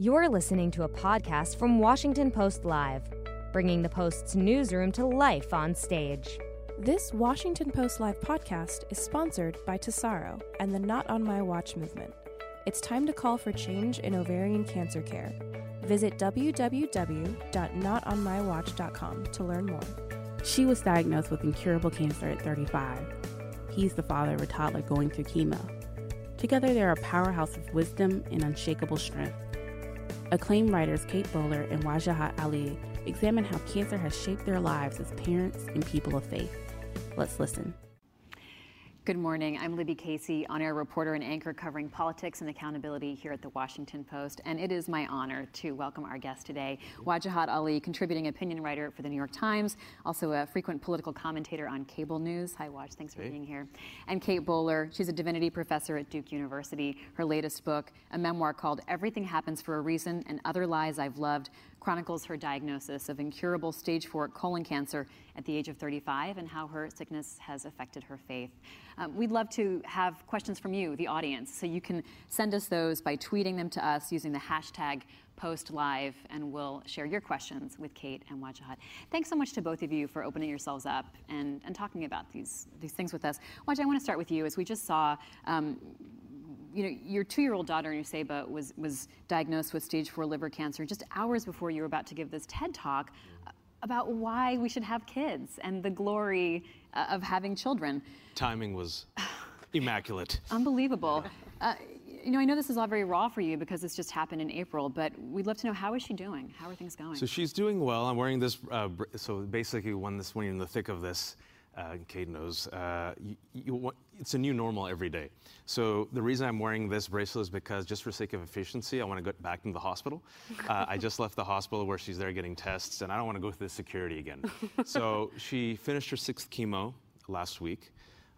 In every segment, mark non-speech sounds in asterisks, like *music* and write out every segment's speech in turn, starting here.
You're listening to a podcast from Washington Post Live, bringing the Post's newsroom to life on stage. This Washington Post Live podcast is sponsored by Tesaro and the Not on My Watch movement. It's time to call for change in ovarian cancer care. Visit www.notonmywatch.com to learn more. She was diagnosed with incurable cancer at 35. He's the father of a toddler going through chemo. Together, they're a powerhouse of wisdom and unshakable strength. Acclaimed writers Kate Bowler and Wajahat Ali examine how cancer has shaped their lives as parents and people of faith. Let's listen. Good morning. I'm Libby Casey, on air reporter and anchor covering politics and accountability here at the Washington Post. And it is my honor to welcome our guest today, Wajahat Ali, contributing opinion writer for the New York Times, also a frequent political commentator on cable news. Hi, Waj. Thanks for hey. being here. And Kate Bowler, she's a divinity professor at Duke University. Her latest book, a memoir called Everything Happens for a Reason and Other Lies I've Loved, chronicles her diagnosis of incurable stage 4 colon cancer at the age of 35 and how her sickness has affected her faith. Um, we'd love to have questions from you, the audience, so you can send us those by tweeting them to us using the hashtag post live and we'll share your questions with Kate and Wajahat. Thanks so much to both of you for opening yourselves up and, and talking about these, these things with us. Waj, I want to start with you as we just saw um, you know, your two-year-old daughter, Nuseba, was, was diagnosed with stage four liver cancer just hours before you were about to give this TED Talk about why we should have kids and the glory uh, of having children. Timing was *sighs* immaculate. Unbelievable. Uh, you know, I know this is all very raw for you because this just happened in April, but we'd love to know how is she doing? How are things going? So she's doing well. I'm wearing this. Uh, so basically, when this when you're in the thick of this, uh, Kate knows, uh, you, you, it's a new normal every day. So the reason I'm wearing this bracelet is because just for sake of efficiency, I want to get back into the hospital. *laughs* Uh, I just left the hospital where she's there getting tests, and I don't want to go through the security again. *laughs* so she finished her sixth chemo last week.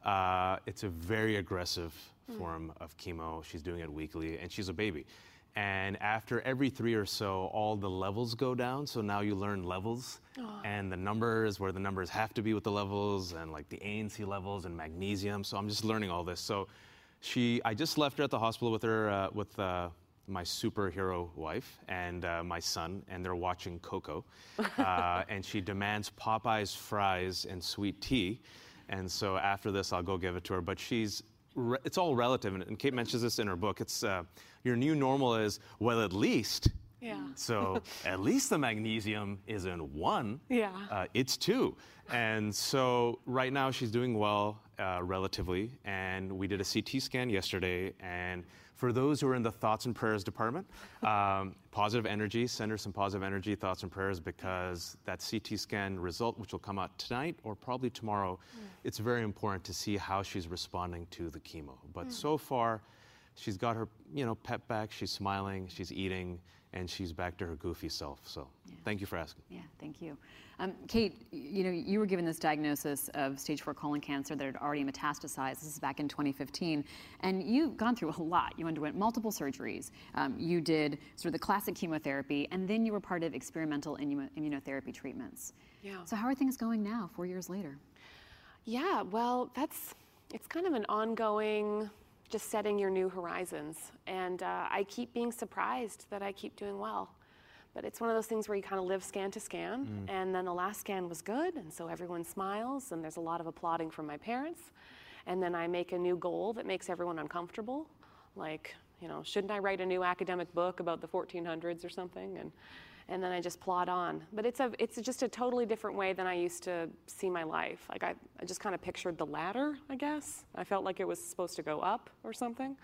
Uh, it's a very aggressive mm. form of chemo. She's doing it weekly, and she's a baby. And after every three or so, all the levels go down. So now you learn levels and the numbers, where the numbers have to be with the levels, and like the ANC levels and magnesium. So I'm just learning all this. So she, I just left her at the hospital with her, uh, with uh, my superhero wife and uh, my son, and they're watching Coco. *laughs* Uh, and she demands Popeye's fries and sweet tea. And so after this, I'll go give it to her. But she's re- it's all relative, and, and, Kate mentions this in her book. It's uh, your new normal is well, at least. Yeah. So *laughs* at least the magnesium isn't one. Yeah. Uh, it's two. And so right now she's doing well, uh, relatively. And we did a CT scan yesterday, and for those who are in the thoughts and prayers department, *laughs* um, positive energy, send her some positive energy, thoughts and prayers, because that CT scan result, which will come out tonight or probably tomorrow, mm. it's very important to see how she's responding to the chemo. But mm. so far, she's got her, you know, pep back. She's smiling. She's eating and she's back to her goofy self. So yeah. thank you for asking. Yeah, thank you. Um, Kate, you know, you were given this diagnosis of stage four colon cancer that had already metastasized. This is back in 2015. And you've gone through a lot. You underwent multiple surgeries. Um, you did sort of the classic chemotherapy, and then you were part of experimental immunotherapy treatments. Yeah. So how are things going now, four years later? Yeah, well, that's, it's kind of an ongoing just setting your new horizons. And uh, I keep being surprised that I keep doing well. But it's one of those things where you kind of live scan to scan. Mm. And then the last scan was good, and so everyone smiles, and there's a lot of applauding from my parents. And then I make a new goal that makes everyone uncomfortable. Like, you know, shouldn't I write a new academic book about the 1400s or something? And and then I just plod on. But it's a it's just a totally different way than I used to see my life. Like I, I just kind of pictured the ladder, I guess. I felt like it was supposed to go up or something.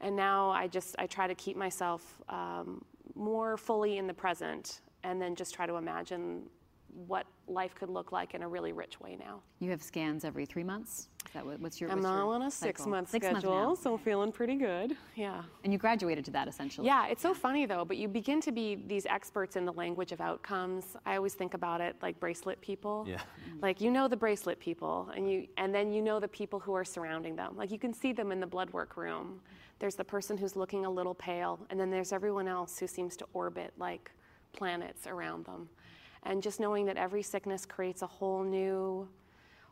And now I just I try to keep myself um, more fully in the present, and then just try to imagine what life could look like in a really rich way now. You have scans every three months. Is that what, what's your? I'm what's now on a six-month schedule, so I'm feeling pretty good. Yeah. And you graduated to that essentially. Yeah, it's so funny though. But you begin to be these experts in the language of outcomes. I always think about it like bracelet people. Yeah. Mm-hmm. Like you know the bracelet people, and you and then you know the people who are surrounding them. Like you can see them in the blood work room. There's the person who's looking a little pale, and then there's everyone else who seems to orbit like planets around them and just knowing that every sickness creates a whole new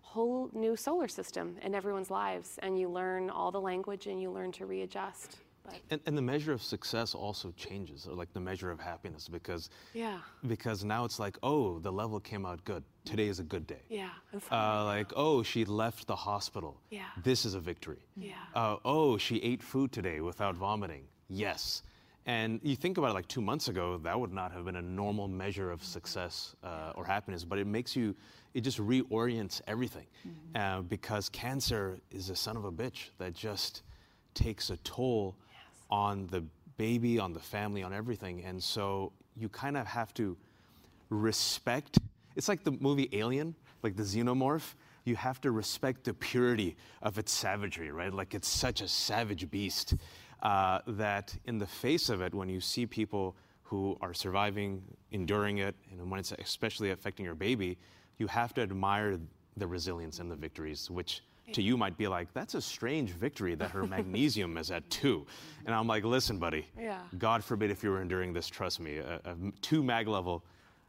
whole new solar system in everyone's lives and you learn all the language and you learn to readjust But And, and the measure of success also changes, or like the measure of happiness, because yeah, because now it's like, oh, the level came out good. Today is a good day. yeah, Uh, like, oh, she left the hospital. Yeah. This is a victory. Yeah. Uh, oh, she ate food today without vomiting. Yes. And you think about it like two months ago, that would not have been a normal measure of success uh, or happiness, but it makes you, it just reorients everything. Uh, because cancer is a son of a bitch that just takes a toll on the baby, on the family, on everything. And so you kind of have to respect. It's like the movie Alien, like the xenomorph. You have to respect the purity of its savagery, right? Like it's such a savage beast uh, that, in the face of it, when you see people who are surviving, enduring it, and when it's especially affecting your baby, you have to admire the resilience and the victories, which to you might be like, that's a strange victory that her magnesium is at two. And I'm like, listen, buddy, Yeah. God forbid if you were enduring this, trust me, a, a two mag level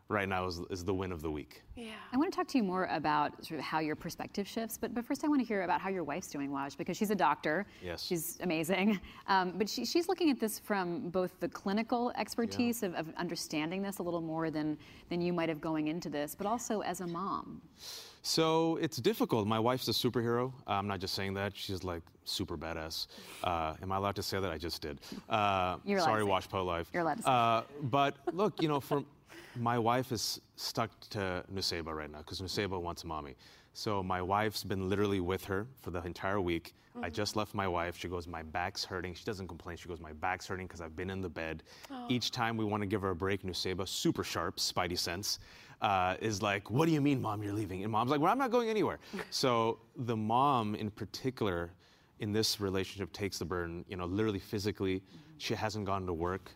right now is, is the win of the week. yeah. I want to talk to you more about sort of how your perspective shifts, but, but first I want to hear about how your wife's doing, Waj, because she's a doctor. Yes. She's amazing. Um, but she, she's looking at this from both the clinical expertise of, of understanding this a little more than, than you might have going into this, but also as a mom. So it's difficult. My wife's a superhero. I'm not just saying that. She's like super badass. Uh, am I allowed to say that? I just did. Uh, You're allowed sorry, to WaPo Live. You're allowed to say Uh, but look, you know, for my wife is stuck to Nuseba right now because Nuseba wants mommy. So my wife's been literally with her for the entire week. I just left my wife. She goes, my back's hurting. She doesn't complain. She goes, my back's hurting because I've been in the bed. Each time we want to give her a break, Nuseba, super sharp, spidey sense, uh, is like, what do you mean, mom, you're leaving? And mom's like, well, I'm not going anywhere. *laughs* so the mom in particular in this relationship takes the burden, you know, literally physically. She hasn't gone to work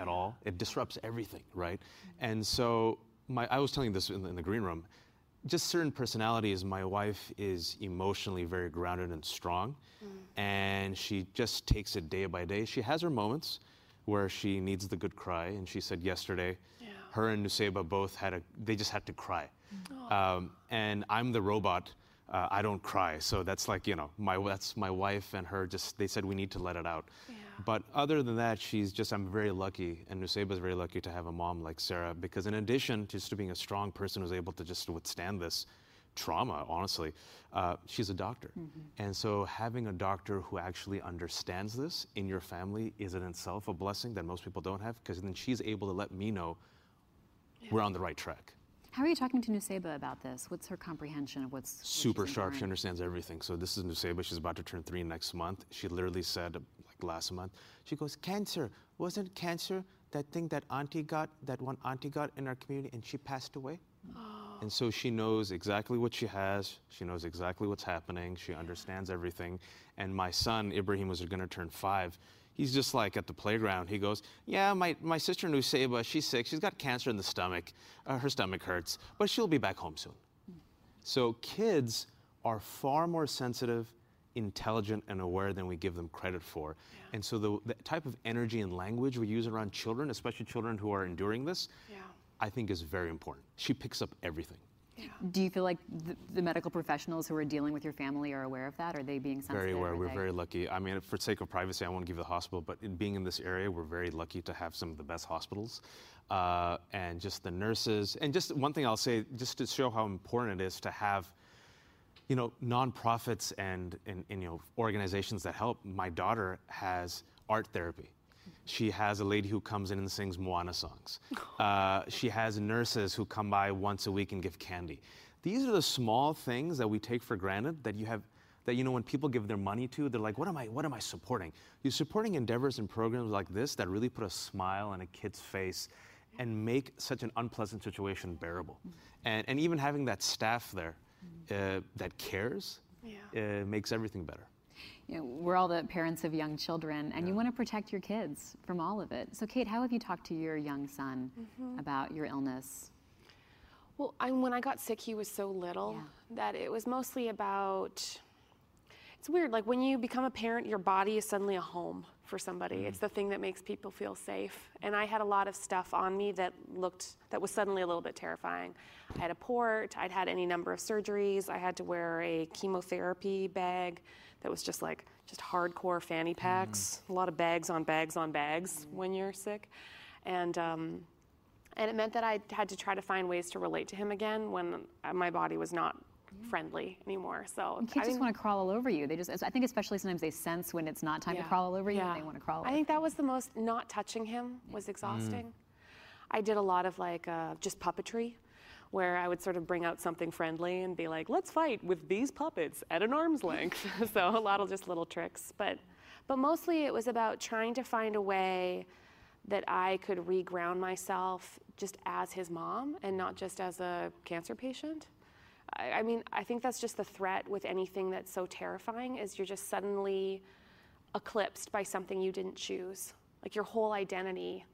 at all. It disrupts everything, right? And so my, I was telling this in, in the green room. Just certain personalities. My wife is emotionally very grounded and strong, and she just takes it day by day. She has her moments where she needs the good cry, and she said yesterday, her and Nuseba both had a. They just had to cry, um, and I'm the robot. Uh, I don't cry, so that's like you know my that's my wife and her. Just they said we need to let it out. But other than that, she's just I'm very lucky, and Nuseba is very lucky to have a mom like Sarah because in addition to just being a strong person who's able to just withstand this trauma, honestly, uh, she's a doctor, and so having a doctor who actually understands this in your family is in itself a blessing that most people don't have because then she's able to let me know we're on the right track. How are you talking to Nuseba about this? What's her comprehension of what's what super sharp. She understands everything. So this is Nuseba. She's about to turn three next month. She literally said, last month, she goes, "Cancer wasn't cancer that thing that auntie got, that one auntie got in our community, and she passed away." And so she knows exactly what she has. She knows exactly what's happening. She understands everything. And my son Ibrahim was going to turn five. He's just like at the playground. He goes, "Yeah, my, my sister Nuseba, she's sick. She's got cancer in the stomach. Uh, her stomach hurts, but she'll be back home soon." So kids are far more sensitive, intelligent, and aware than we give them credit for. And so the, the type of energy and language we use around children, especially children who are enduring this, Yeah. I think is very important. She picks up everything. Do you feel like the, the medical professionals who are dealing with your family are aware of that? Are they being sensitive? Very aware. We're they- very lucky. I mean, for sake of privacy, I won't give the hospital, but in being in this area, we're very lucky to have some of the best hospitals. Uh, and just the nurses. And just one thing I'll say, just to show how important it is to have you know, nonprofits and, and, and, you know, organizations that help. My daughter has art therapy. She has a lady who comes in and sings Moana songs. *laughs* Uh, she has nurses who come by once a week and give candy. These are the small things that we take for granted that you have, that you know, when people give their money to, they're like, what am I, what am I supporting? You're supporting endeavors and programs like this that really put a smile on a kid's face and make such an unpleasant situation bearable. And, and even having that staff there uh, that cares Yeah. uh, makes everything better. You know, we're all the parents of young children, and you want to protect your kids from all of it. So, Kate, how have you talked to your young son Mm-hmm. about your illness? Well, I, when I got sick, he was so little Yeah. that it was mostly about. It's weird. Like when you become a parent, your body is suddenly a home for somebody. Mm. It's the thing that makes people feel safe. And I had a lot of stuff on me that looked that was suddenly a little bit terrifying. I had a port. I'd had any number of surgeries. I had to wear a chemotherapy bag that was just like just hardcore fanny packs. Mm. A lot of bags on bags on bags mm. when you're sick, and. Um, and it meant that I had to try to find ways to relate to him again when my body was not friendly anymore. So and kids I just want to crawl all over you. They just, I think, especially sometimes they sense when it's not time yeah. to crawl all over you, yeah. and they want to crawl. I think that was the most. Not touching him was exhausting. Mm. I did a lot of like uh, just puppetry, where I would sort of bring out something friendly and be like, "Let's fight with these puppets at an arm's length." *laughs* *laughs* so a lot of just little tricks, but but mostly it was about trying to find a way that I could reground myself just as his mom and not just as a cancer patient. I, I mean, I think that's just the threat with anything that's so terrifying is you're just suddenly eclipsed by something you didn't choose. Like your whole identity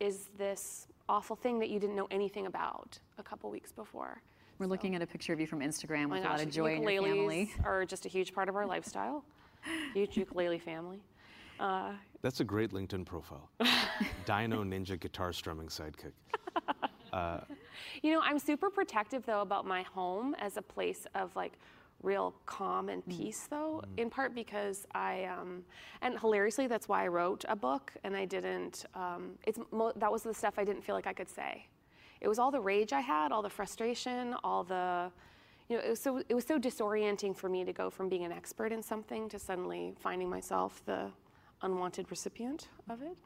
is this awful thing that you didn't know anything about a couple weeks before. We're so. looking at a picture of you from Instagram with a lot of joy in your family. are just a huge part of our lifestyle. huge ukulele family. Uh, That's a great LinkedIn profile. *laughs* Dino Ninja guitar strumming sidekick. *laughs* Uh, *laughs* you know, I'm super protective though about my home as a place of like real calm and mm. peace though mm. in part because i um, and hilariously that's why i wrote a book and i didn't um, it's mo- that was the stuff i didn't feel like i could say it was all the rage i had all the frustration all the you know it was so it was so disorienting for me to go from being an expert in something to suddenly finding myself the unwanted recipient of it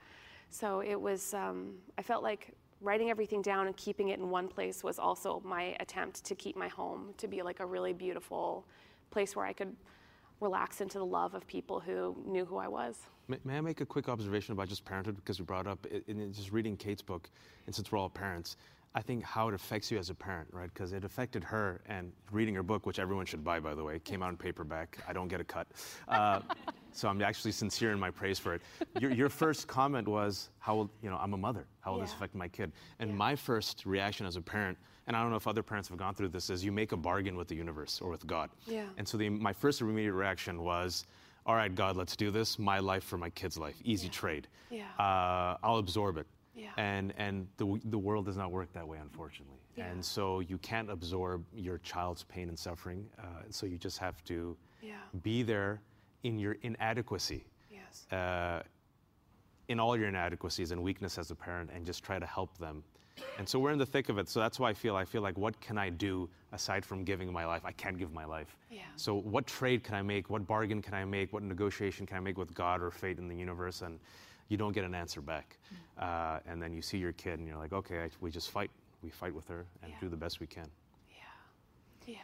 so it was um, i felt like writing everything down and keeping it in one place was also my attempt to keep my home to be like a really beautiful place where I could relax into the love of people who knew who I was. May, may I make a quick observation about just parenthood because we brought up in just reading Kate's book, and since we're all parents, I think how it affects you as a parent, right? Because it affected her, and reading her book, which everyone should buy, by the way, came out in paperback. I don't get a cut. Uh, *laughs* so I'm actually sincere in my praise for it. Your, your first comment was, how will, you know, I'm a mother. How will yeah. this affect my kid? And yeah. my first reaction as a parent, and I don't know if other parents have gone through this, is you make a bargain with the universe or with God. Yeah. And so the, my first immediate reaction was, all right, God, let's do this. My life for my kid's life. Easy yeah. trade. Yeah. Uh, I'll absorb it. Yeah. And and the the world does not work that way, unfortunately. Yeah. And so you can't absorb your child's pain and suffering. Uh, so you just have to yeah. be there in your inadequacy. Yes. Uh, in all your inadequacies and weakness as a parent, and just try to help them. And so we're in the thick of it. So that's why I feel I feel like what can I do aside from giving my life? I can't give my life. Yeah. So what trade can I make? What bargain can I make? What negotiation can I make with God or fate in the universe? And you don't get an answer back. Mm. Uh, and then you see your kid and you're like, okay, I, we just fight. We fight with her and yeah. do the best we can. Yeah. Yeah.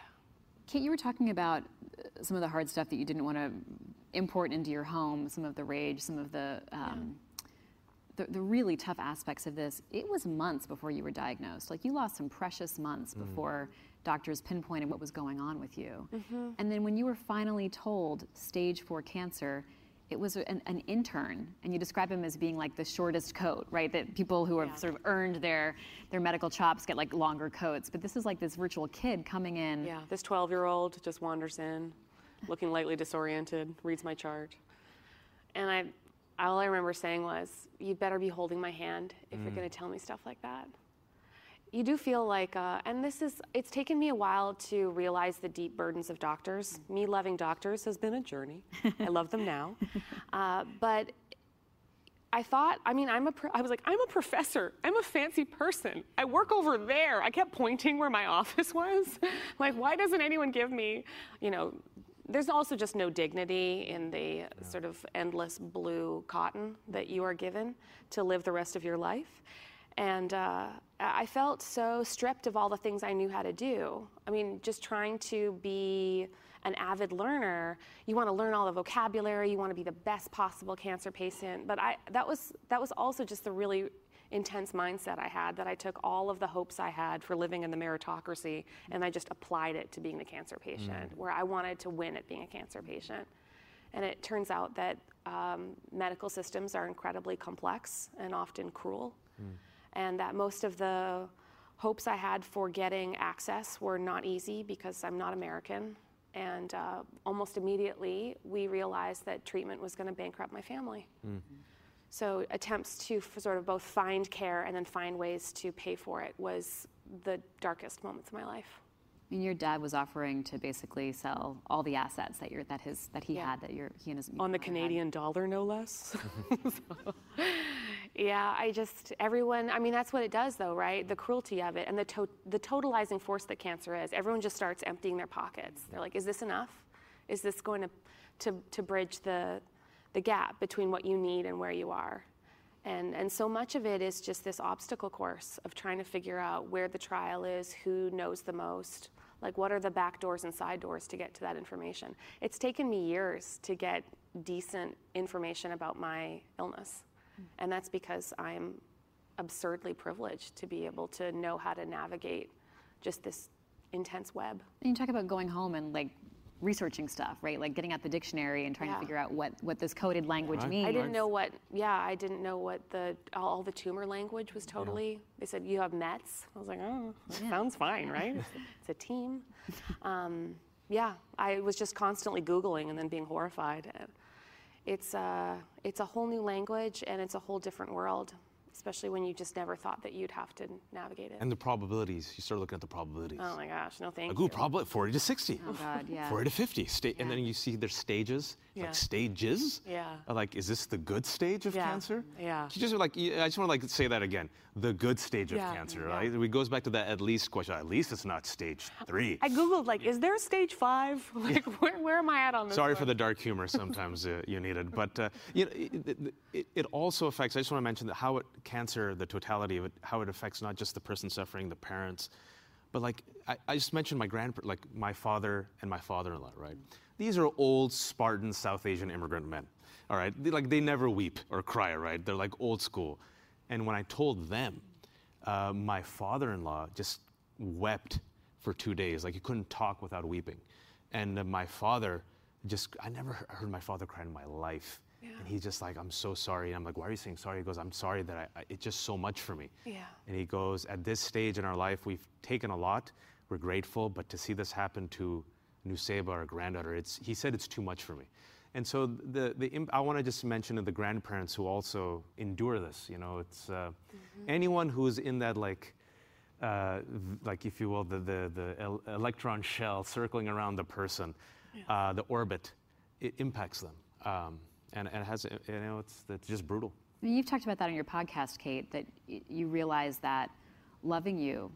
Kate, you were talking about uh, some of the hard stuff that you didn't want to import into your home, some of the rage, some of the, um, yeah. the, the, really tough aspects of this. It was months before you were diagnosed. Like you lost some precious months mm. before doctors pinpointed what was going on with you. Mm-hmm. And then when you were finally told stage four cancer, it was an, an, intern, and you describe him as being like the shortest coat, right? That people who have yeah. sort of earned their their medical chops get like longer coats, but this is like this virtual kid coming in. Yeah, this 12-year-old just wanders in, looking lightly disoriented, reads my chart, and I, all I remember saying was, "You'd better be holding my hand if mm. you're going to tell me stuff like that." You do feel like, uh, and this is, it's taken me a while to realize the deep burdens of doctors. Me loving doctors has been a journey. I love them now. *laughs* Uh, but I thought, I mean, I'm a, I was like, I'm a professor. I'm a fancy person. I work over there. I kept pointing where my *laughs* office was. like, why doesn't anyone give me, you know, there's also just no dignity in the sort of endless blue cotton that you are given to live the rest of your life. And uh, I felt so stripped of all the things I knew how to do. I mean, just trying to be an avid learner, you want to learn all the vocabulary, you want to be the best possible cancer patient. But I, that, was, that was also just the really intense mindset I had that I took all of the hopes I had for living in the meritocracy and I just applied it to being the cancer patient, mm. where I wanted to win at being a cancer patient. And it turns out that um, medical systems are incredibly complex and often cruel. Mm and that most of the hopes I had for getting access were not easy because I'm not American And uh, almost immediately, we realized that treatment was going to bankrupt my family. Mm. So attempts to f- sort of both find care and then find ways to pay for it was the darkest moments of my life. And your dad was offering to basically sell all the assets that you that his that he yeah. had that your he and his on the Canadian had. dollar, no less. *laughs* *laughs* *laughs* so, yeah, I just everyone. I mean, that's what it does, though, right? The cruelty of it and the to, the totalizing force that cancer is. Everyone just starts emptying their pockets. They're like, "Is this enough? Is this going to to to bridge the the gap between what you need and where you are?" And, and so much of it is just this obstacle course of trying to figure out where the trial is, who knows the most, like, what are the back doors and side doors to get to that information? It's taken me years to get decent information about my illness. And that's because I'm absurdly privileged to be able to know how to navigate just this intense web. And you talk about going home and like researching stuff, right? Like getting out the dictionary and trying yeah. to figure out what, what this coded language right. means. I didn't know what, yeah, I didn't know what the, all, the tumor language was totally. Yeah. They said, you have METs. I was like, oh, yeah. sounds fine, right? it's, it's, a team. *laughs* Um, yeah, I was just constantly Googling and then being horrified. It's, uh, it's a whole new language and it's a whole different world especially when you just never thought that you'd have to navigate it. And the probabilities, you start looking at the probabilities. Oh my gosh, no thank like, you. Ooh, probably 40 to 60. Oh God, *laughs* yeah. 40 to 50. Sta- yeah. And then you see there's stages, yeah. like stages. Yeah. Like, is this the good stage of yeah. cancer? Yeah. You just like, I just want to like say that again. The good stage of cancer, right? It goes back to that at least question. At least it's not stage three. I googled like, is there stage five? *laughs* Like, where, where am I at on this? Sorry one? for the dark humor. Sometimes uh, you needed. it, but uh, you know, it, it, it, also affects. I just want to mention that how it, cancer, the totality of it, how it affects not just the person suffering, the parents, but like I, I just mentioned my grand, like my father and my father-in-law, right? These are old Spartan South Asian immigrant men, all right? They, like they never weep or cry, right? They're like old school. And when I told them, uh, my father-in-law just wept for two days, like he couldn't talk without weeping. And uh, my father just, I never heard my father cry in my life. Yeah. And he's just like, I'm so sorry. And I'm like, why are you saying sorry? He goes, I'm sorry that I, I, it's just so much for me. Yeah. And he goes, at this stage in our life, we've taken a lot. We're grateful, but to see this happen to Nuseba, our granddaughter, it's, he said it's too much for me. And so the, the, I want to just mention the grandparents who also endure this. You know, it's uh, mm-hmm. anyone who's in that like, uh, like if you will, the, the, the electron shell circling around the person, yeah. uh, the orbit, it impacts them. Um, and, and it has, you know, it's, it's just brutal. You've talked about that on your podcast, Kate, that you realize that loving you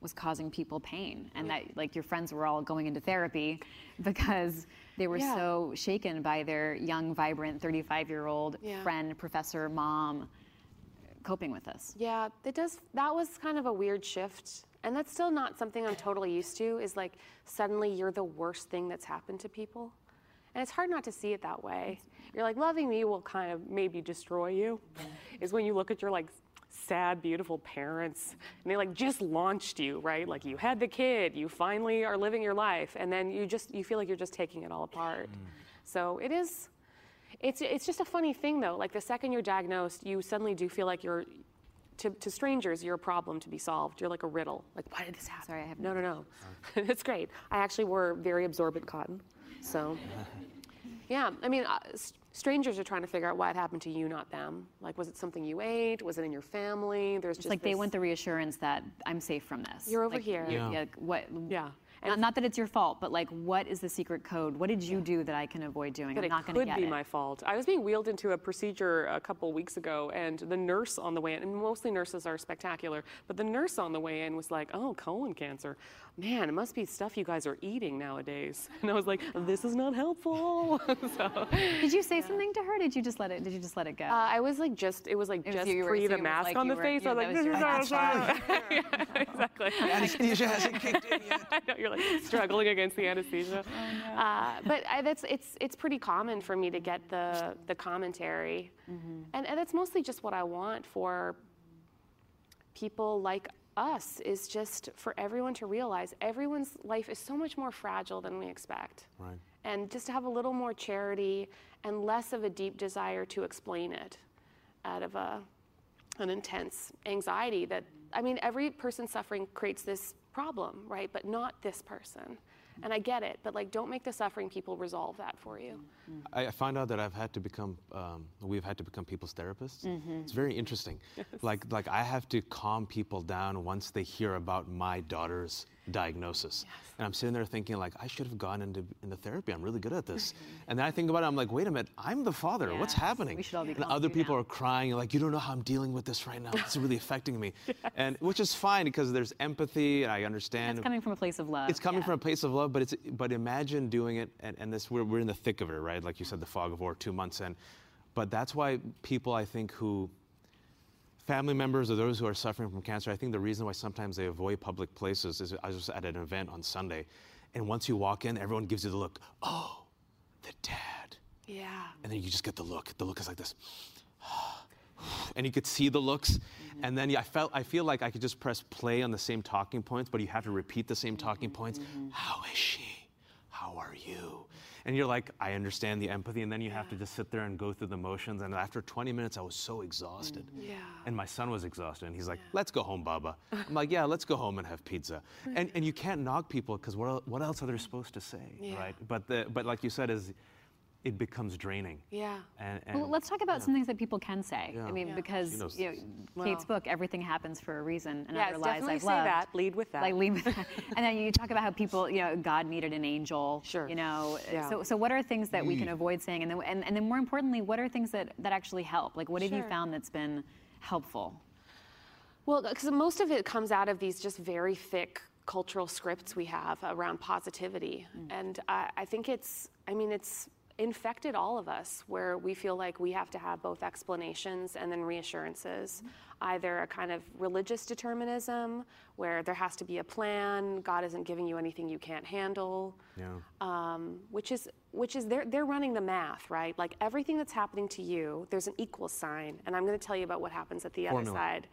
was causing people pain and that like your friends were all going into therapy because they were yeah. so shaken by their young vibrant 35 year old yeah. friend professor mom coping with this yeah it does that was kind of a weird shift and that's still not something i'm totally used to is like suddenly you're the worst thing that's happened to people and it's hard not to see it that way you're like loving me will kind of maybe destroy you is when you look at your like sad, beautiful parents, and they like just launched you, right? Like you had the kid, you finally are living your life, and then you just you feel like you're just taking it all apart. Mm. So it is. It's it's just a funny thing though. Like the second you're diagnosed, you suddenly do feel like you're. To, to strangers, you're a problem to be solved. You're like a riddle. Like, why did this happen? Sorry, I have no, no, no. *laughs* It's great. I actually wore very absorbent cotton, so yeah. I mean, uh, strangers are trying to figure out why it happened to you, not them. Like, was it something you ate? Was it in your family? There's it's just like they want the reassurance that I'm safe from this. You're over like, here. Yeah. yeah. What? Yeah. And not that it's your fault, but like, what is the secret code? What did you do that I can avoid doing? That I'm not going to get it. could be my fault. I was being wheeled into a procedure a couple weeks ago, and the nurse on the way in, and mostly nurses are spectacular, but the nurse on the way in was like, "Oh, colon cancer man, it must be stuff you guys are eating nowadays. *laughs* And I was like, this is not helpful. *laughs* so, did you say yeah. something to her? Did you just let it? Did you just let it go? Uh, I was like, just it was like it just was, pre the mask like on the were, face. I was like, this is not *laughs* yeah, exactly. Anesthesia hasn't kicked in yet. I know, you're like struggling against the anesthesia. *laughs* Oh, no. uh, but I, that's it's it's pretty common for me to get the the commentary, mm-hmm. and, and that's mostly just what I want for people like us is just for everyone to realize everyone's life is so much more fragile than we expect. Right. And just to have a little more charity and less of a deep desire to explain it out of a, an intense anxiety that, I mean, every person suffering creates this problem, right? But not this person. And I get it, but like, don't make the suffering people resolve that for you. I I found out that I've had to become, um, we've had to become people's therapists. It's very interesting. *laughs* Like, like I have to calm people down once they hear about my daughter's diagnosis. And I'm sitting there thinking, like, I should have gone into, into therapy. I'm really good at this. and then I think about it, I'm like, wait a minute, I'm the father. What's happening? we should all be and other people now. are crying, like, you don't know how I'm dealing with this right now. It's really affecting me. *laughs* And which is fine because there's empathy and I understand. It's coming from a place of love. It's coming yeah. from a place of love, but it's but imagine doing it, and, and this we're, we're in the thick of it, right? Like you said, the fog of war, two months in. But that's why people, I think, who family members or those who are suffering from cancer, I think the reason why sometimes they avoid public places is I was at an event on Sunday, and once you walk in, everyone gives you the look, oh, the dad, Yeah. and then you just get the look. The look is like this. *sighs* And you could see the looks, mm-hmm. and then yeah, I felt I feel like I could just press play on the same talking points, but you have to repeat the same talking points. Mm-hmm. How is she? How are you? And you're like, I understand the empathy, and then you have to just sit there and go through the motions. And after 20 minutes, I was so exhausted. Mm, yeah. And my son was exhausted, and he's like, "Let's go home, Baba." I'm like, "Yeah, let's go home and have pizza." And and you can't knock people because what what else are they mm. supposed to say, Yeah. right? But the but like you said, is it becomes draining. Yeah. And, and Well, let's talk about some things that people can say. Yeah. I mean, Yeah. because you know, Well- Kate's book, everything happens for a reason, and Yes, other lies I've say loved. that. Lead with that. Like lead with that. *laughs* and then you talk about how people, you know, God needed an angel. Sure. You know, Yeah. so so what are things that we can mm. avoid saying, and then and, and then more importantly, what are things that that actually help? Like, what have you found that's been helpful? Well, because most of it comes out of these just very thick cultural scripts we have around positivity. Mm. And I, I think it's, I mean, it's infected all of us where we feel like we have to have both explanations and then reassurances. Either a kind of religious determinism where there has to be a plan, God isn't giving you anything you can't handle yeah. um, which is which is they're they're running the math, right? Like everything that's happening to you, there's an equal sign, and I'm going to tell you about what happens at the other side,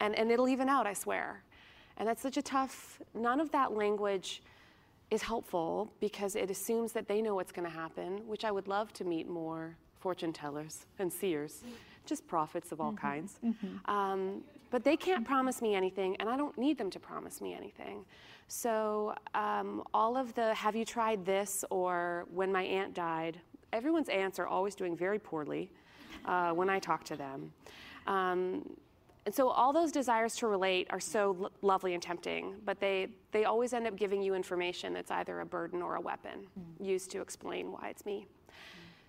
and and it'll even out, I swear. And that's such a tough. None of that language is helpful because it assumes that they know what's going to happen, which I would love to meet more fortune tellers and seers, just prophets of all kinds. Um, but they can't promise me anything, and I don't need them to promise me anything. So, um, all of the have you tried this or when my aunt died, everyone's aunts are always doing very poorly uh, when I talk to them. Um, and so all those desires to relate are so lo- lovely and tempting, but they, they always end up giving you information that's either a burden or a weapon used to explain why it's me.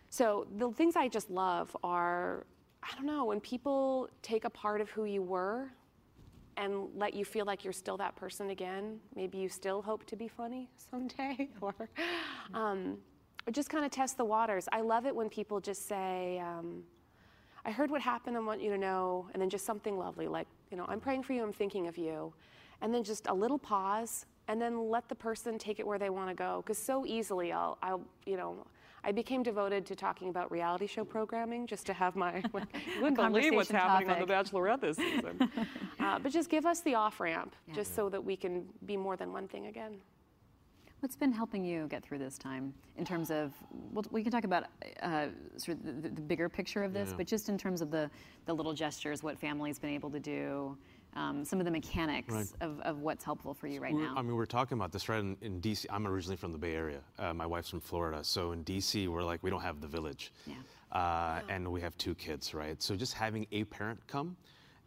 So the things I just love are, I don't know, when people take a part of who you were and let you feel like you're still that person again. Maybe you still hope to be funny *laughs* someday, or, um, or just kind of test the waters. I love it when people just say, um, I heard what happened and want you to know, and then just something lovely like, you know, I'm praying for you, I'm thinking of you. And then just a little pause, and then let the person take it where they want to go. Because so easily I'll, I'll, you know, I became devoted to talking about reality show programming just to have my, like, you wouldn't believe what's happening on The. Bachelorette this season. *laughs* uh, but just give us the off ramp, just so that we can be more than one thing again. What's been helping you get through this time in terms of, well, we can talk about uh, sort of the, the bigger picture of this, Yeah. but just in terms of the, the little gestures, what family's been able to do, um, some of the mechanics Right. of, of what's helpful for you right We're- now. I mean, we're talking about this right in, in DC. I'm originally from the Bay Area. Uh, my wife's from Florida. So in DC, we're like, we don't have the village. Yeah. Uh, And we have two kids, right? So just having a parent come,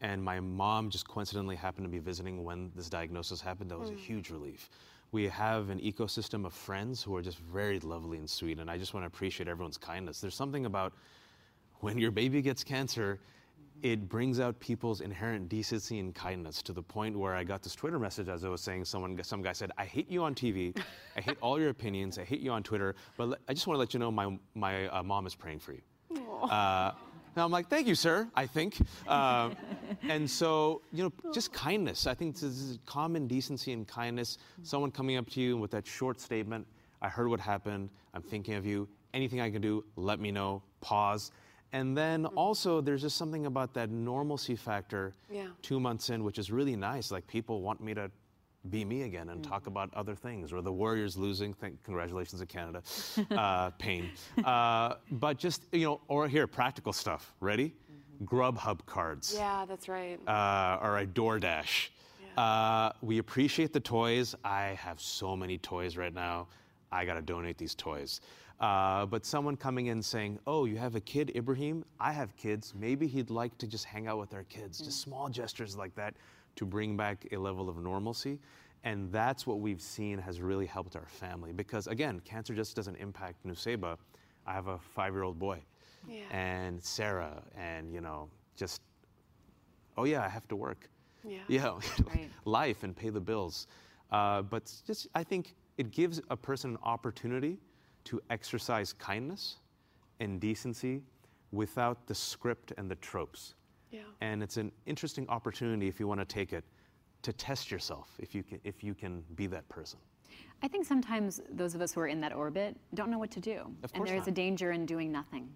and my mom just coincidentally happened to be visiting when this diagnosis happened, that was a huge relief. We have an ecosystem of friends who are just very lovely and sweet, and I just want to appreciate everyone's kindness. There's something about when your baby gets cancer, it brings out people's inherent decency and kindness to the point where I got this Twitter message as I was saying. Someone, some guy said, "I hate you on TV, I hate all your opinions, I hate you on Twitter, but I just want to let you know my my uh, mom is praying for you." Uh, and I'm like, thank you, sir, I think. Uh, and so, you know, just kindness. I think this is common decency and kindness. Someone coming up to you with that short statement, I heard what happened, I'm thinking of you, anything I can do, let me know, pause. And then also, there's just something about that normalcy factor Yeah. two months in, which is really nice. Like, people want me to be me again and talk about other things, or the Warriors losing. Thank, congratulations to Canada. *laughs* uh, pain. Uh, but just, you know, or here, practical stuff. Ready? Grubhub cards. Yeah, that's right. Uh, or a DoorDash. Uh, we appreciate the toys. I have so many toys right now. I got to donate these toys. Uh, but someone coming in saying, Oh, you have a kid, Ibrahim? I have kids. Maybe he'd like to just hang out with our kids. Just small gestures like that to bring back a level of normalcy. And that's what we've seen has really helped our family. Because again, cancer just doesn't impact Nuseba. I have a five year old boy Yeah. and Sarah, and you know, just, oh yeah, I have to work. Yeah. Yeah, *laughs* Right. life and pay the bills. Uh, but just, I think it gives a person an opportunity to exercise kindness and decency without the script and the tropes. Yeah. And it's an interesting opportunity if you want to take it to test yourself if you can, if you can be that person. I think sometimes those of us who are in that orbit don't know what to do. Of and there's not. a danger in doing nothing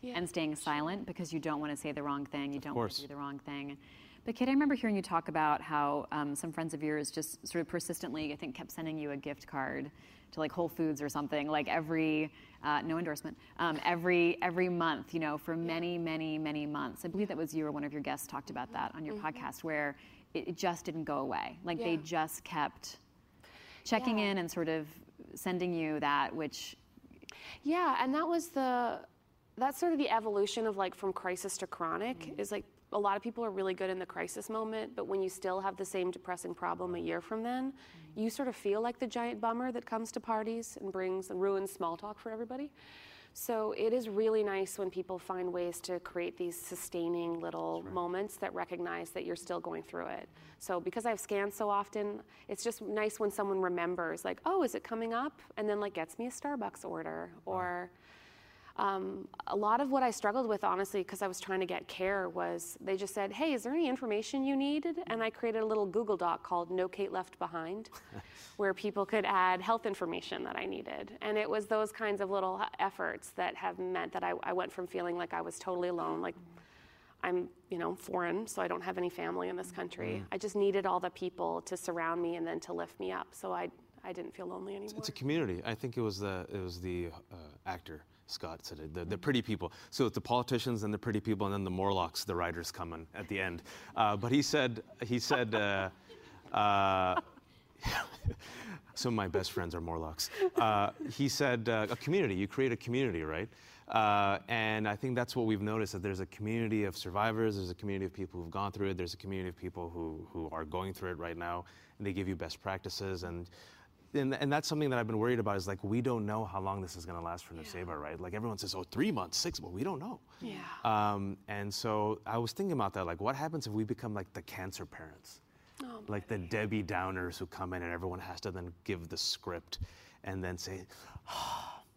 Yeah. and staying silent because you don't want to say the wrong thing, you don't want to do the wrong thing. But Kate, I remember hearing you talk about how um, some friends of yours just sort of persistently, I think, kept sending you a gift card to like Whole Foods or something, like every, uh, no endorsement, um, every every month, you know, for many, many, many months. I believe that was you or one of your guests talked about that on your podcast, where it, it just didn't go away. Like they just kept checking Yeah. in and sort of sending you that, which Yeah, and that was the that's sort of the evolution of like from crisis to chronic is like a lot of people are really good in the crisis moment, but when you still have the same depressing problem a year from then, mm-hmm. you sort of feel like the giant bummer that comes to parties and brings and ruins small talk for everybody. So it is really nice when people find ways to create these sustaining little moments that recognize that you're still going through it. So because I've scanned so often, it's just nice when someone remembers, like, oh, is it coming up? And then like gets me a Starbucks order or. Um, a lot of what I struggled with, honestly, because I was trying to get care, was they just said, "Hey, is there any information you needed?" And I created a little Google Doc called "No Kate Left Behind," *laughs* where people could add health information that I needed. And it was those kinds of little efforts that have meant that I, I went from feeling like I was totally alone, like I'm, you know, foreign, so I don't have any family in this country. I just needed all the people to surround me and then to lift me up, so I, I didn't feel lonely anymore. It's a community. I think it was the it was the uh, actor Scott said it. The, the pretty people. So it's the politicians and the pretty people, and then the Morlocks, the writers, come in at the end. Uh, but he said he said. Uh, uh, *laughs* some of my best friends are Morlocks. Uh, he said uh, a community. You create a community, right? Uh, and I think that's what we've noticed that there's a community of survivors, there's a community of people who've gone through it, there's a community of people who, who are going through it right now, and they give you best practices. And, and, and that's something that I've been worried about is like, we don't know how long this is going to last for Nuseba, right? Like everyone says, oh, three months, six, well, we don't know. yeah. Um, and so I was thinking about that, like, what happens if we become like the cancer parents? Oh, like the Debbie Downers who come in and everyone has to then give the script and then say,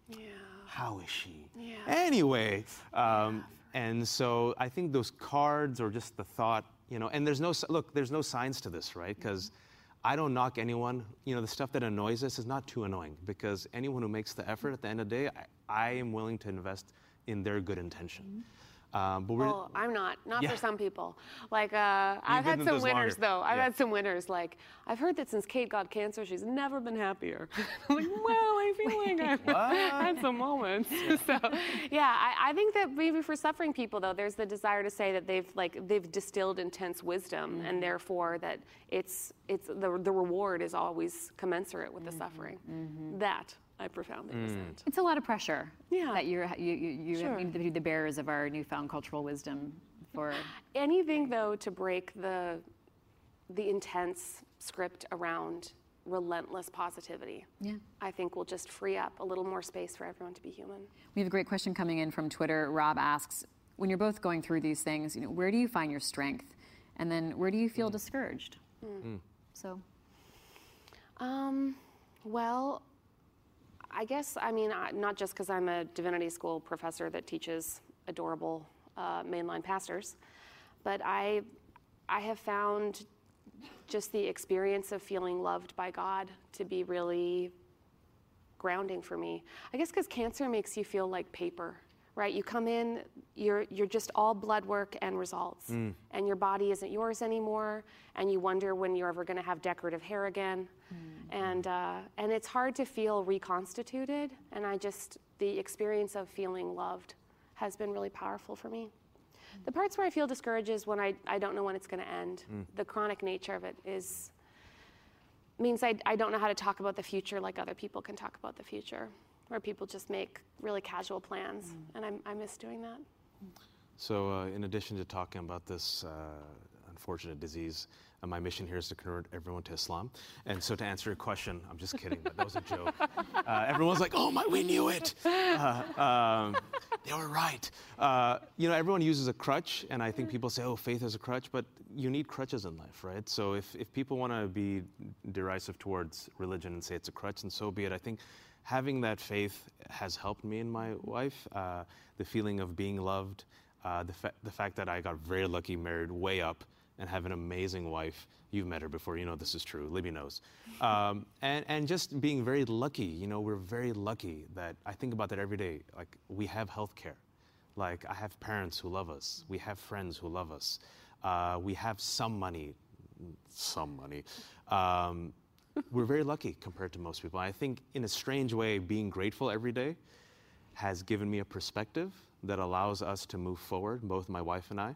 yeah. how is she? Yeah. Anyway, um, and so I think those cards or just the thought, you know, and there's no, look, there's no signs to this, right? Because I don't knock anyone. You know, the stuff that annoys us is not too annoying because anyone who makes the effort at the end of the day, I, I am willing to invest in their good intention. Mm-hmm. Um, but we're, Well, I'm not. Not Yeah. for some people. *laughs* Like, uh, I've had some winners, longer. though. I've Yeah. had some winners. Like, I've heard that since Kate got cancer, she's never been happier. *laughs* I'm like, well, I *laughs* feel like I've had some moments. so, yeah, I, I think that maybe for suffering people, though, there's the desire to say that they've like they've distilled intense wisdom, and therefore that it's it's the the reward is always commensurate with the suffering. That I profoundly hmm. resent. It's a lot of pressure. Yeah. That you're you you, you Sure. need to be the bearers of our newfound cultural wisdom for anything though to break the the intense script around relentless positivity yeah. i think will just free up a little more space for everyone to be human We have a great question coming in from Twitter. Rob asks, when you're both going through these things, you know, where do you find your strength? And then where do you feel hmm. discouraged? Hmm. So um, well i guess i mean I, not just because i'm a divinity school professor that teaches adorable uh, mainline pastors but i i have found just the experience of feeling loved by god to be really grounding for me. I guess because cancer makes you feel like paper, right? You come in, you're you're just all blood work and results, and your body isn't yours anymore, and you wonder when you're ever going to have decorative hair again, and uh, and it's hard to feel reconstituted. And I just the experience of feeling loved has been really powerful for me. The parts where I feel discouraged is when I, I don't know when it's going to end. The chronic nature of it is means I, I don't know how to talk about the future like other people can talk about the future, where people just make really casual plans, and I'm, I miss doing that. So, uh, in addition to talking about this uh, unfortunate disease, uh, my mission here is to convert everyone to Islam. And so, to answer your question, I'm just kidding, but that was a joke. *laughs* Uh, everyone's like, "Oh my, we knew it." Uh, um, they were right. Uh, you know, everyone uses a crutch, and I think people say, "Oh, faith is a crutch," but you need crutches in life, right? So, if if people want to be derisive towards religion and say it's a crutch, and so be it. I think having that faith has helped me and my wife. Uh, the feeling of being loved, uh, the, fa- the fact that I got very lucky, married way up, and have an amazing wife. You've met her before, you know this is true. Libby knows. Um, and, and just being very lucky, you know, we're very lucky that I think about that every day. Like, we have health care. Like, I have parents who love us, we have friends who love us, uh, we have some money, some money. Um, we're very lucky compared to most people. I think, in a strange way, being grateful every day has given me a perspective that allows us to move forward, both my wife and I.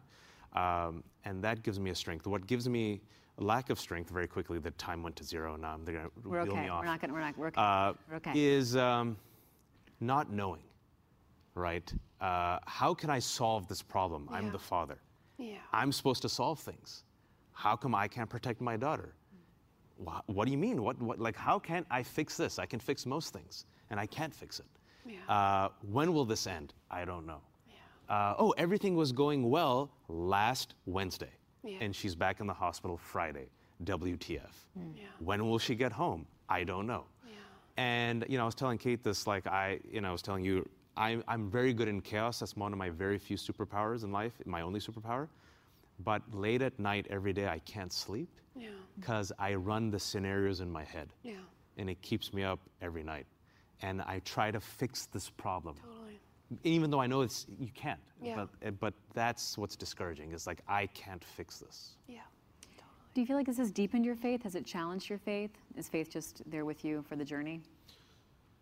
Um, and that gives me a strength. What gives me a lack of strength very quickly, the time went to zero, now they're going to We're reel okay. me off. We're not gonna. We're not. We're okay. uh, we're okay. Is um, not knowing, right? Uh, how can I solve this problem? I'm the father. Yeah. I'm supposed to solve things. How come I can't protect my daughter? Wha- What, do you mean? What, what, like, how can I fix this? I can fix most things, and I can't fix it. Yeah. Uh, when will this end? I don't know. Uh, oh, everything was going well last Wednesday, Yeah. and she's back in the hospital Friday. WTF? Yeah. When will she get home? I don't know. Yeah. And you know, I was telling Kate this, like I, you know, I was telling you, I'm, I'm very good in chaos. That's one of my very few superpowers in life, my only superpower. But late at night, every day, I can't sleep Yeah. because I run the scenarios in my head, Yeah. and it keeps me up every night. And I try to fix this problem, Totally. Even though I know it's you can't. Yeah. But eh, but that's what's discouraging. Is like I can't fix this. Yeah. Do you feel like this has deepened your faith? Has it challenged your faith? Is faith just there with you for the journey?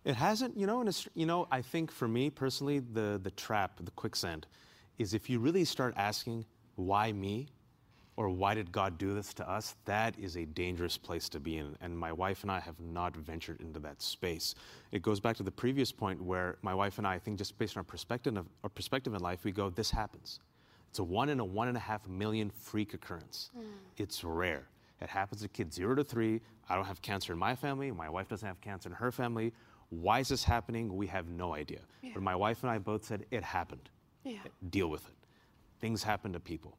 It hasn't, you know, in a, str- you know, I think for me personally, the, the trap, the quicksand, is if you really start asking, why me? Or why did God do this to us? That is a dangerous place to be in. And my wife and I have not ventured into that space. It goes back to the previous point where my wife and I, I think just based on our perspective of, our perspective in life, we go, this happens. It's a one in a one and a half million freak occurrence. Mm. It's rare. It happens to kids zero to three. I don't have cancer in my family. My wife doesn't have cancer in her family. Why is this happening? We have no idea. But my wife and I both said it happened. Yeah. Deal with it. Things happen to people.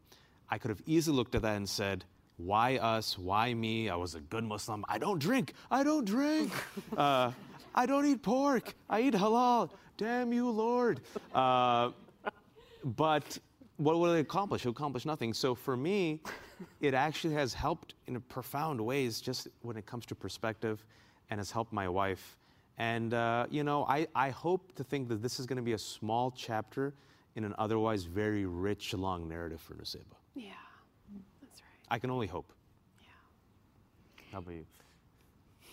I could have easily looked at that and said, why us? Why me? I was a good Muslim. I don't drink. I don't drink. *laughs* uh, I don't eat pork. I eat halal. Damn you, Lord. Uh, but what will it accomplish? It'll accomplish nothing. So for me, it actually has helped in profound ways just when it comes to perspective and has helped my wife. And, uh, you know, I, I hope to think that this is going to be a small chapter in an otherwise very rich, long narrative for Nusayba. Yeah. That's right. I can only hope. Yeah. How about you?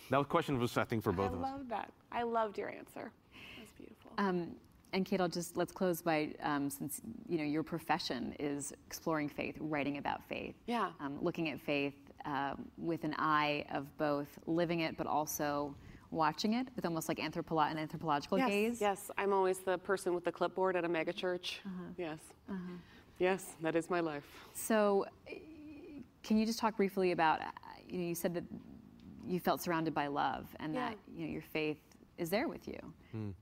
That question was, I think, for both I of us. I love that. I loved your answer. That's beautiful. Um, and Kate, I'll just let's close by um, since you know your profession is exploring faith, writing about faith, Yeah. um, looking at faith uh, with an eye of both living it, but also watching it with almost like anthropolo- an anthropological yes. gaze. Yes. I'm always the person with the clipboard at a megachurch. Yes. Yes. That is my life. So, can you just talk briefly about? uh, You know, you said that you felt surrounded by love, and Yeah. that you know your faith is there with you.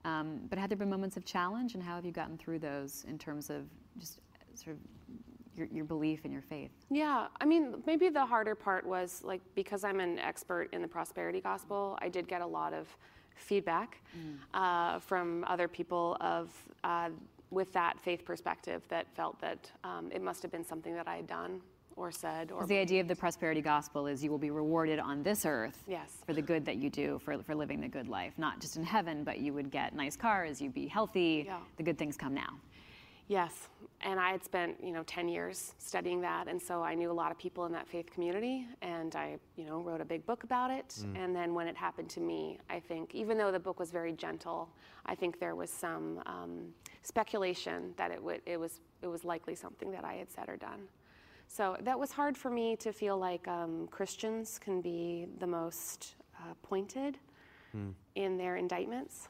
Um, but had there been moments of challenge, and how have you gotten through those in terms of just uh, sort of your, your belief in your faith? Yeah, I mean, maybe the harder part was like because I'm an expert in the prosperity gospel, I did get a lot of feedback uh, from other people of uh, with that faith perspective that felt that um, it must have been something that I had done or said or the idea of the prosperity gospel is you will be rewarded on this earth Yes. for the good that you do for, for living the good life, not just in heaven, but you would get nice cars, you'd be healthy, Yeah. the good things come now. Yes, and I had spent you know 10 years studying that, and so I knew a lot of people in that faith community, and I you know wrote a big book about it. Mm. And then when it happened to me, I think even though the book was very gentle, I think there was some um, speculation that it would it was it was likely something that I had said or done. So that was hard for me to feel like um, Christians can be the most uh, pointed mm. in their indictments.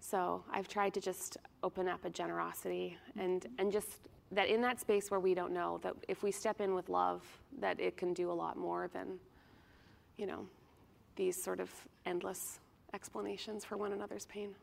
So I've tried to just open up a generosity and, and just that in that space where we don't know, that if we step in with love, that it can do a lot more than, you know, these sort of endless explanations for one another's pain.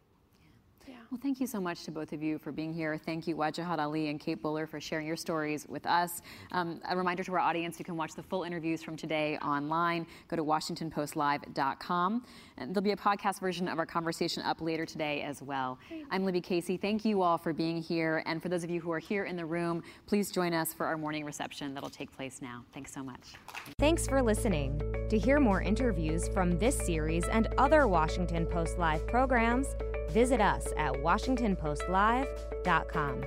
Yeah. Well, thank you so much to both of you for being here. Thank you, Wajahat Ali and Kate Bowler, for sharing your stories with us. Um, a reminder to our audience you can watch the full interviews from today online. Go to WashingtonPostLive.com. And there'll be a podcast version of our conversation up later today as well. I'm Libby Casey. Thank you all for being here. And for those of you who are here in the room, please join us for our morning reception that'll take place now. Thanks so much. Thanks for listening. To hear more interviews from this series and other Washington Post Live programs, visit us at WashingtonPostLive.com.